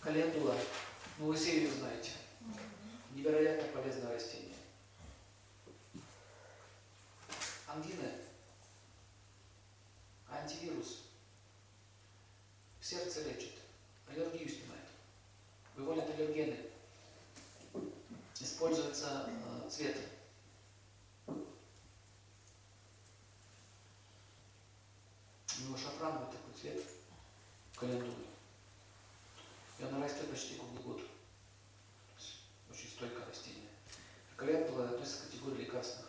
Календула. Ну, вы ее знаете. Невероятно полезное растение. Ангина. Антивирус. Сердце лечит. Аллергию снимает. Выводит аллергены. Используется э, цвет. У него шафрановый такой цвет почти круглый год. Очень стойкое растение. Калиапула относится к категории лекарственных